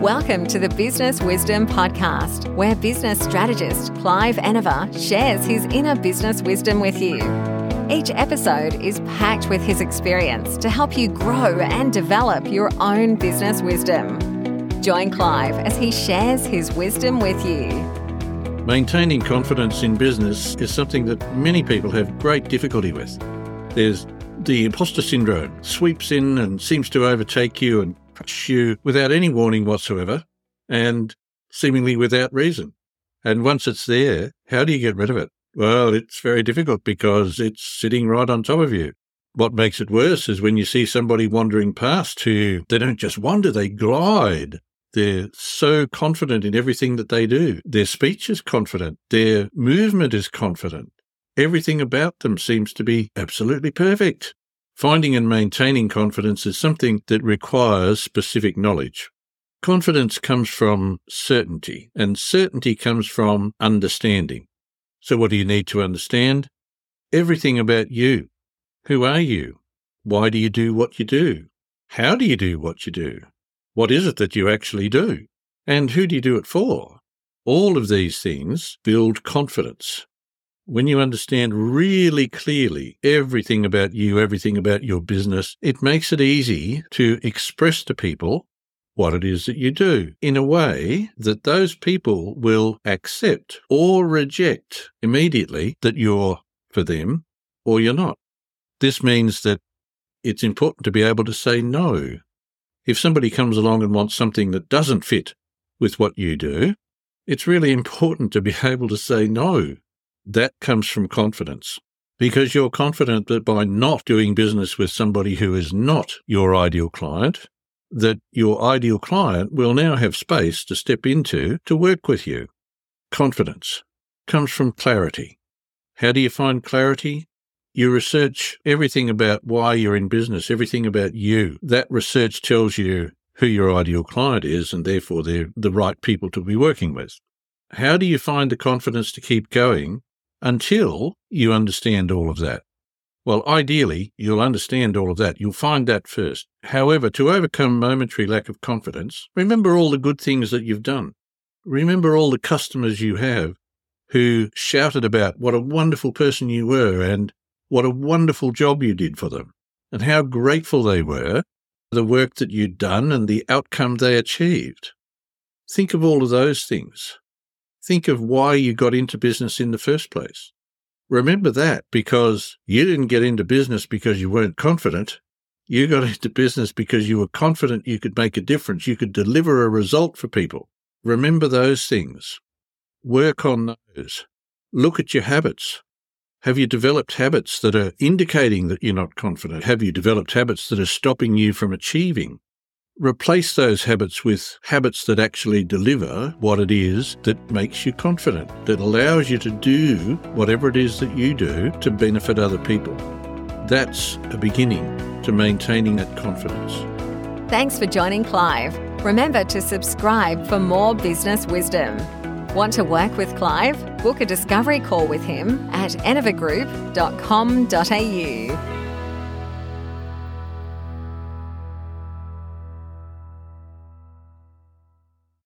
Welcome to the Business Wisdom Podcast, where business strategist Clive Enever shares his inner business wisdom with you. Each episode is packed with his experience to help you grow and develop your own business wisdom. Join Clive as he shares his wisdom with you. Maintaining confidence in business is something that many people have great difficulty with. There's the imposter syndrome sweeps in and seems to overtake you and you without any warning whatsoever and seemingly without reason. And once it's there, how do you get rid of it? Well, it's very difficult because it's sitting right on top of you. What makes it worse is when you see somebody wandering past who they don't just wander, they glide. They're so confident in everything that they do. Their speech is confident. Their movement is confident. Everything about them seems to be absolutely perfect. Finding and maintaining confidence is something that requires specific knowledge. Confidence comes from certainty, and certainty comes from understanding. So, what do you need to understand? Everything about you. Who are you? Why do you do what you do? How do you do what you do? What is it that you actually do? And who do you do it for? All of these things build confidence when you understand really clearly everything about you, everything about your business, it makes it easy to express to people what it is that you do in a way that those people will accept or reject immediately that you're for them or you're not. This means that it's important to be able to say no. If somebody comes along and wants something that doesn't fit with what you do, it's really important to be able to say no that comes from confidence because you're confident that by not doing business with somebody who is not your ideal client, that your ideal client will now have space to step into to work with you. Confidence comes from clarity. How do you find clarity? You research everything about why you're in business, everything about you. That research tells you who your ideal client is, and therefore they're the right people to be working with. How do you find the confidence to keep going until you understand all of that. Well, ideally, you'll understand all of that. You'll find that first. However, to overcome momentary lack of confidence, remember all the good things that you've done. Remember all the customers you have who shouted about what a wonderful person you were and what a wonderful job you did for them and how grateful they were for the work that you'd done and the outcome they achieved. Think of all of those things. Think of why you got into business in the first place. Remember that because you didn't get into business because you weren't confident. You got into business because you were confident you could make a difference. You could deliver a result for people. Remember those things. Work on those. Look at your habits. Have you developed habits that are indicating that you're not confident? Have you developed habits that are stopping you from achieving? Replace those habits with habits that actually deliver what it is that makes you confident, that allows you to do whatever it is that you do to benefit other people. That's a beginning to maintaining that confidence. Thanks for joining Clive. Remember to subscribe for more business wisdom. Want to work with Clive? Book a discovery call with him at enevergroup.com.au.